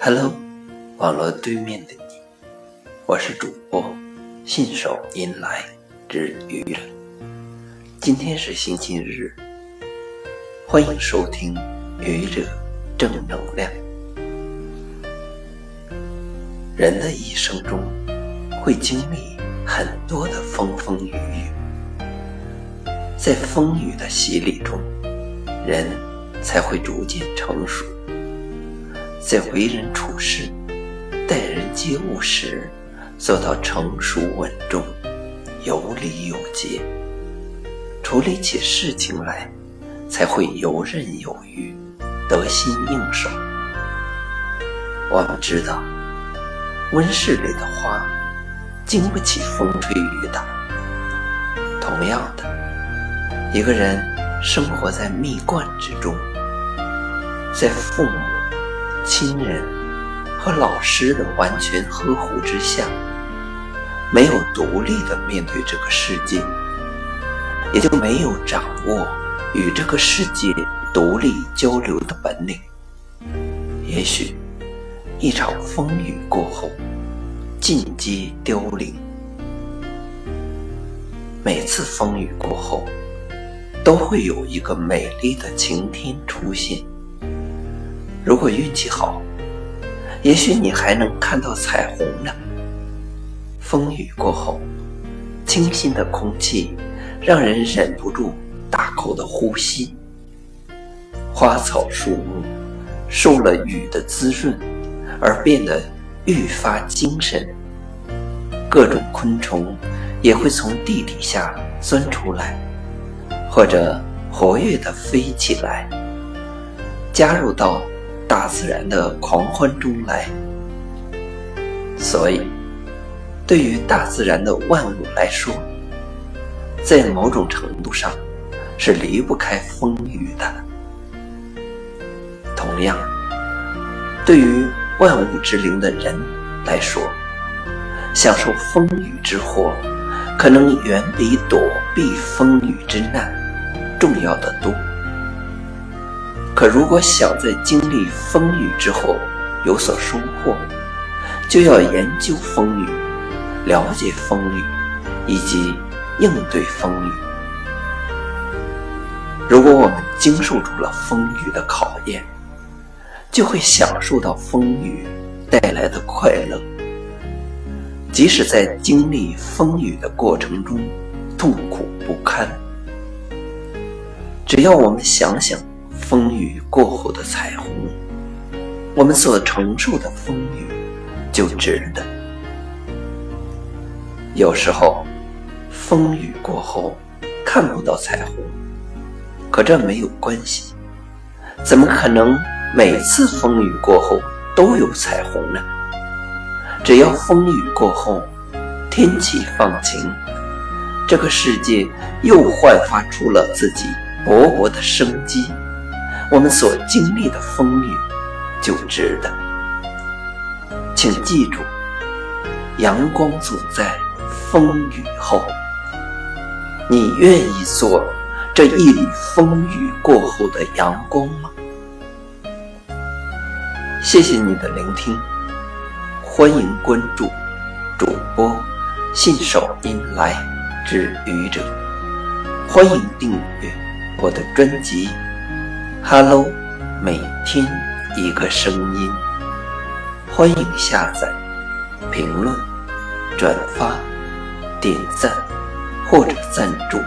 Hello，网络对面的你，我是主播信手拈来之愚人。今天是星期日，欢迎收听愚者正能量。人的一生中会经历很多的风风雨雨，在风雨的洗礼中，人才会逐渐成熟。在为人处事、待人接物时，做到成熟稳重、有理有节；处理起事情来，才会游刃有余、得心应手。我们知道，温室里的花经不起风吹雨打。同样的，一个人生活在蜜罐之中，在父母。亲人和老师的完全呵护之下，没有独立的面对这个世界，也就没有掌握与这个世界独立交流的本领。也许一场风雨过后，尽皆凋零。每次风雨过后，都会有一个美丽的晴天出现。如果运气好，也许你还能看到彩虹呢。风雨过后，清新的空气让人忍不住大口的呼吸。花草树木受了雨的滋润，而变得愈发精神。各种昆虫也会从地底下钻出来，或者活跃的飞起来，加入到。大自然的狂欢中来，所以对于大自然的万物来说，在某种程度上是离不开风雨的。同样，对于万物之灵的人来说，享受风雨之祸，可能远比躲避风雨之难重要的多。可如果想在经历风雨之后有所收获，就要研究风雨，了解风雨，以及应对风雨。如果我们经受住了风雨的考验，就会享受到风雨带来的快乐。即使在经历风雨的过程中痛苦不堪，只要我们想想。风雨过后的彩虹，我们所承受的风雨就值得。有时候，风雨过后看不到彩虹，可这没有关系。怎么可能每次风雨过后都有彩虹呢？只要风雨过后，天气放晴，这个世界又焕发出了自己勃勃的生机。我们所经历的风雨就值得，请记住，阳光总在风雨后。你愿意做这一缕风雨过后的阳光吗？谢谢你的聆听，欢迎关注主播信手拈来之愚者，欢迎订阅我的专辑。Hello，每天一个声音，欢迎下载、评论、转发、点赞或者赞助。